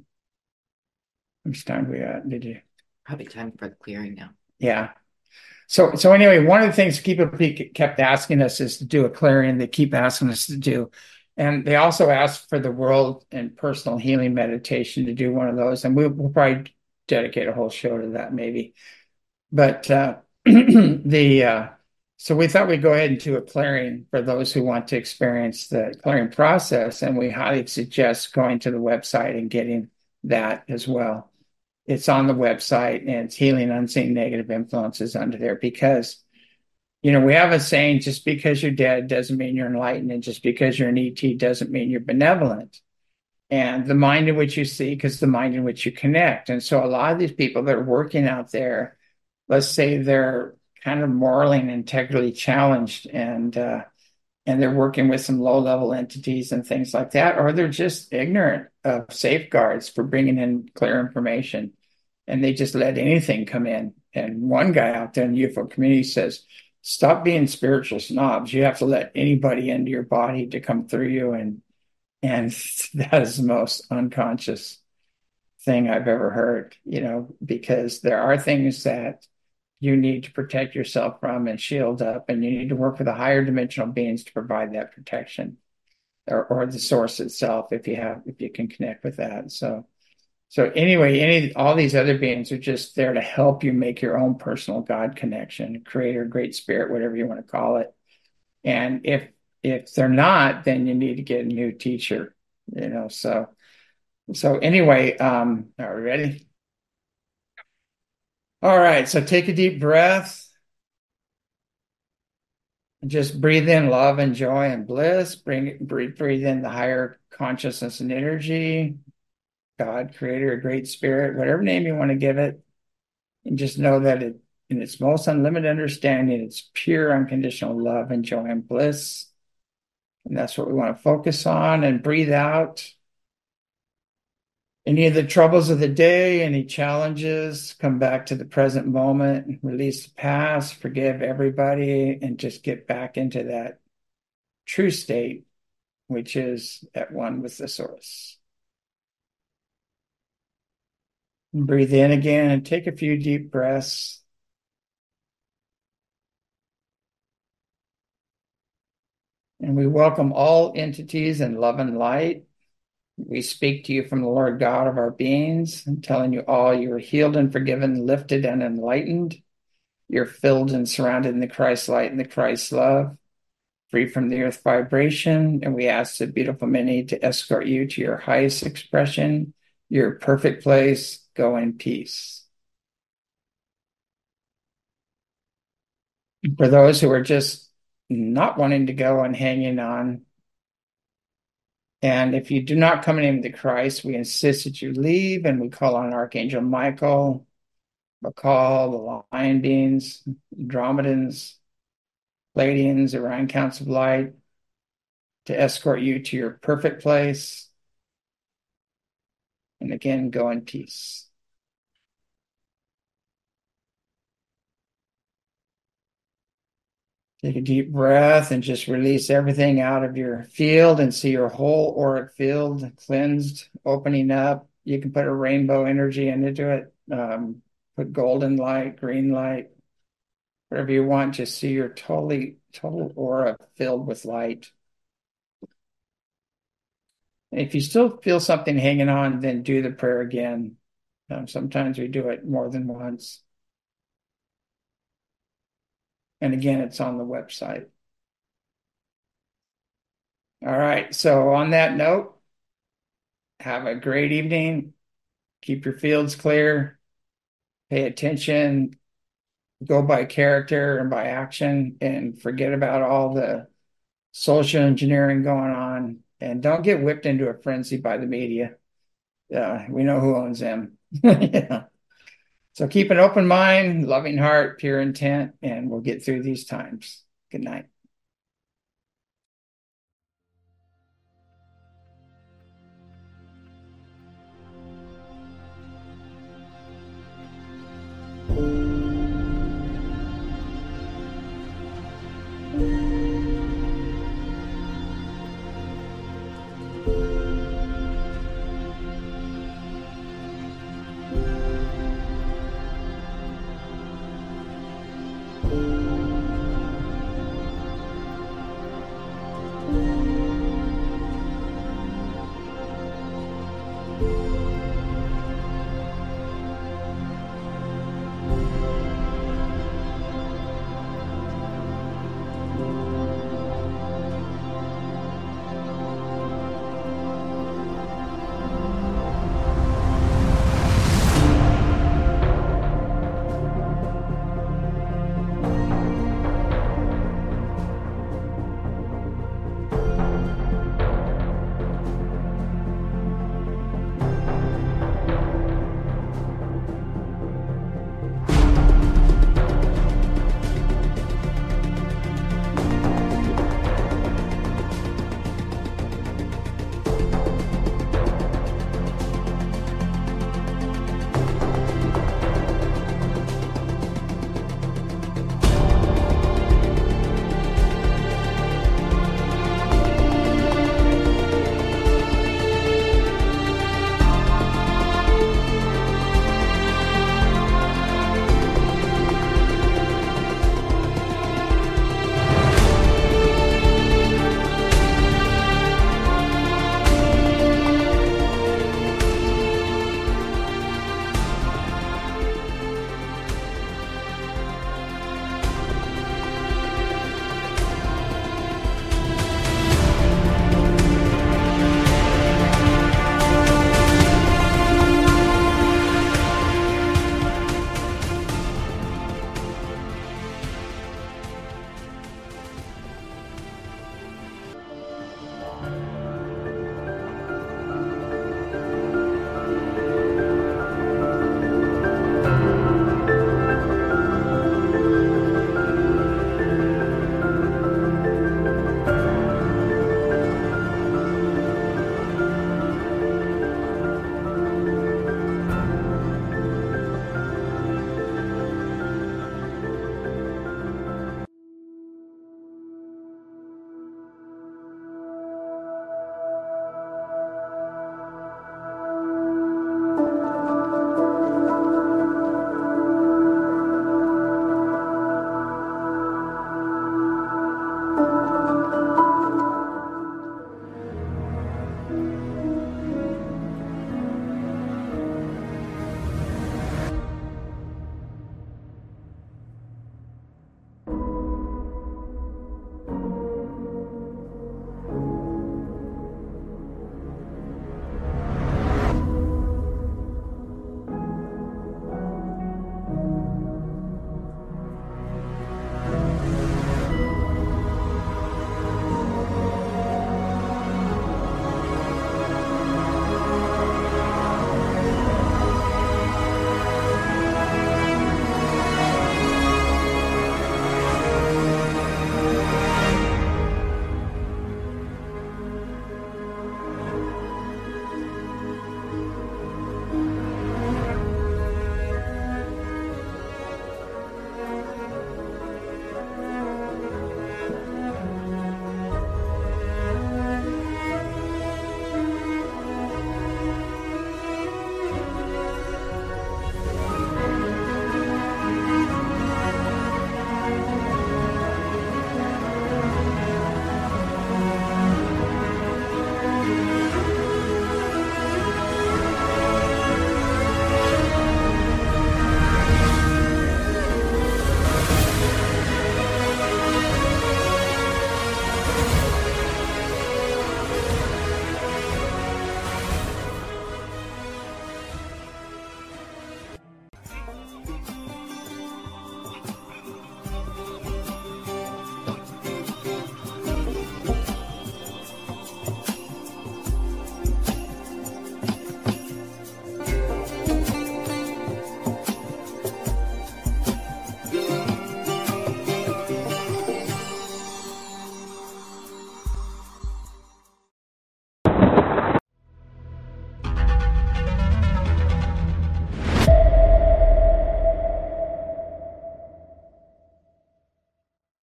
Which time we at? Did you? Probably time for the clearing now. Yeah. So so anyway, one of the things people kept asking us is to do a clearing. They keep asking us to do, and they also asked for the world and personal healing meditation to do one of those, and we'll, we'll probably dedicate a whole show to that maybe. But uh, the uh, so we thought we'd go ahead and do a clearing for those who want to experience the clearing process, and we highly suggest going to the website and getting that as well. It's on the website and it's healing unseen negative influences under there because you know we have a saying just because you're dead doesn't mean you're enlightened and just because you're an et doesn't mean you're benevolent. And the mind in which you seek is the mind in which you connect. And so a lot of these people that are working out there let's say they're kind of morally and integrally challenged and uh, and they're working with some low level entities and things like that, or they're just ignorant of safeguards for bringing in clear information. And they just let anything come in. And one guy out there in the UFO community says, stop being spiritual snobs. You have to let anybody into your body to come through you. And, and that is the most unconscious thing I've ever heard, you know, because there are things that you need to protect yourself from and shield up, and you need to work with the higher dimensional beings to provide that protection, or, or the source itself if you have if you can connect with that. So, so anyway, any all these other beings are just there to help you make your own personal God connection, creator, great spirit, whatever you want to call it. And if if they're not, then you need to get a new teacher. You know, so so anyway, um, are we ready? All right, so take a deep breath. Just breathe in love and joy and bliss. Bring breathe, breathe in the higher consciousness and energy. God, creator, great spirit, whatever name you want to give it. And just know that it in its most unlimited understanding, it's pure unconditional love and joy and bliss. And that's what we want to focus on and breathe out any of the troubles of the day, any challenges, come back to the present moment, release the past, forgive everybody, and just get back into that true state, which is at one with the source. Breathe in again and take a few deep breaths. And we welcome all entities in love and light we speak to you from the Lord God of our beings, telling you all you are healed and forgiven, lifted and enlightened. You're filled and surrounded in the Christ light and the Christ love, free from the earth vibration. And we ask the beautiful many to escort you to your highest expression, your perfect place. Go in peace. For those who are just not wanting to go and hanging on, and if you do not come in the name of the Christ, we insist that you leave, and we call on Archangel Michael, Bacal, the lion beings, Andromedans, Pleiadians, Orion Council of Light, to escort you to your perfect place. And again, go in peace. Take a deep breath and just release everything out of your field and see your whole auric field cleansed, opening up. You can put a rainbow energy into it, um, put golden light, green light, whatever you want. Just see your totally total aura filled with light. If you still feel something hanging on, then do the prayer again. Um, sometimes we do it more than once. And again, it's on the website. All right. So, on that note, have a great evening. Keep your fields clear. Pay attention. Go by character and by action and forget about all the social engineering going on. And don't get whipped into a frenzy by the media. Uh, we know who owns them. yeah. So keep an open mind, loving heart, pure intent, and we'll get through these times. Good night.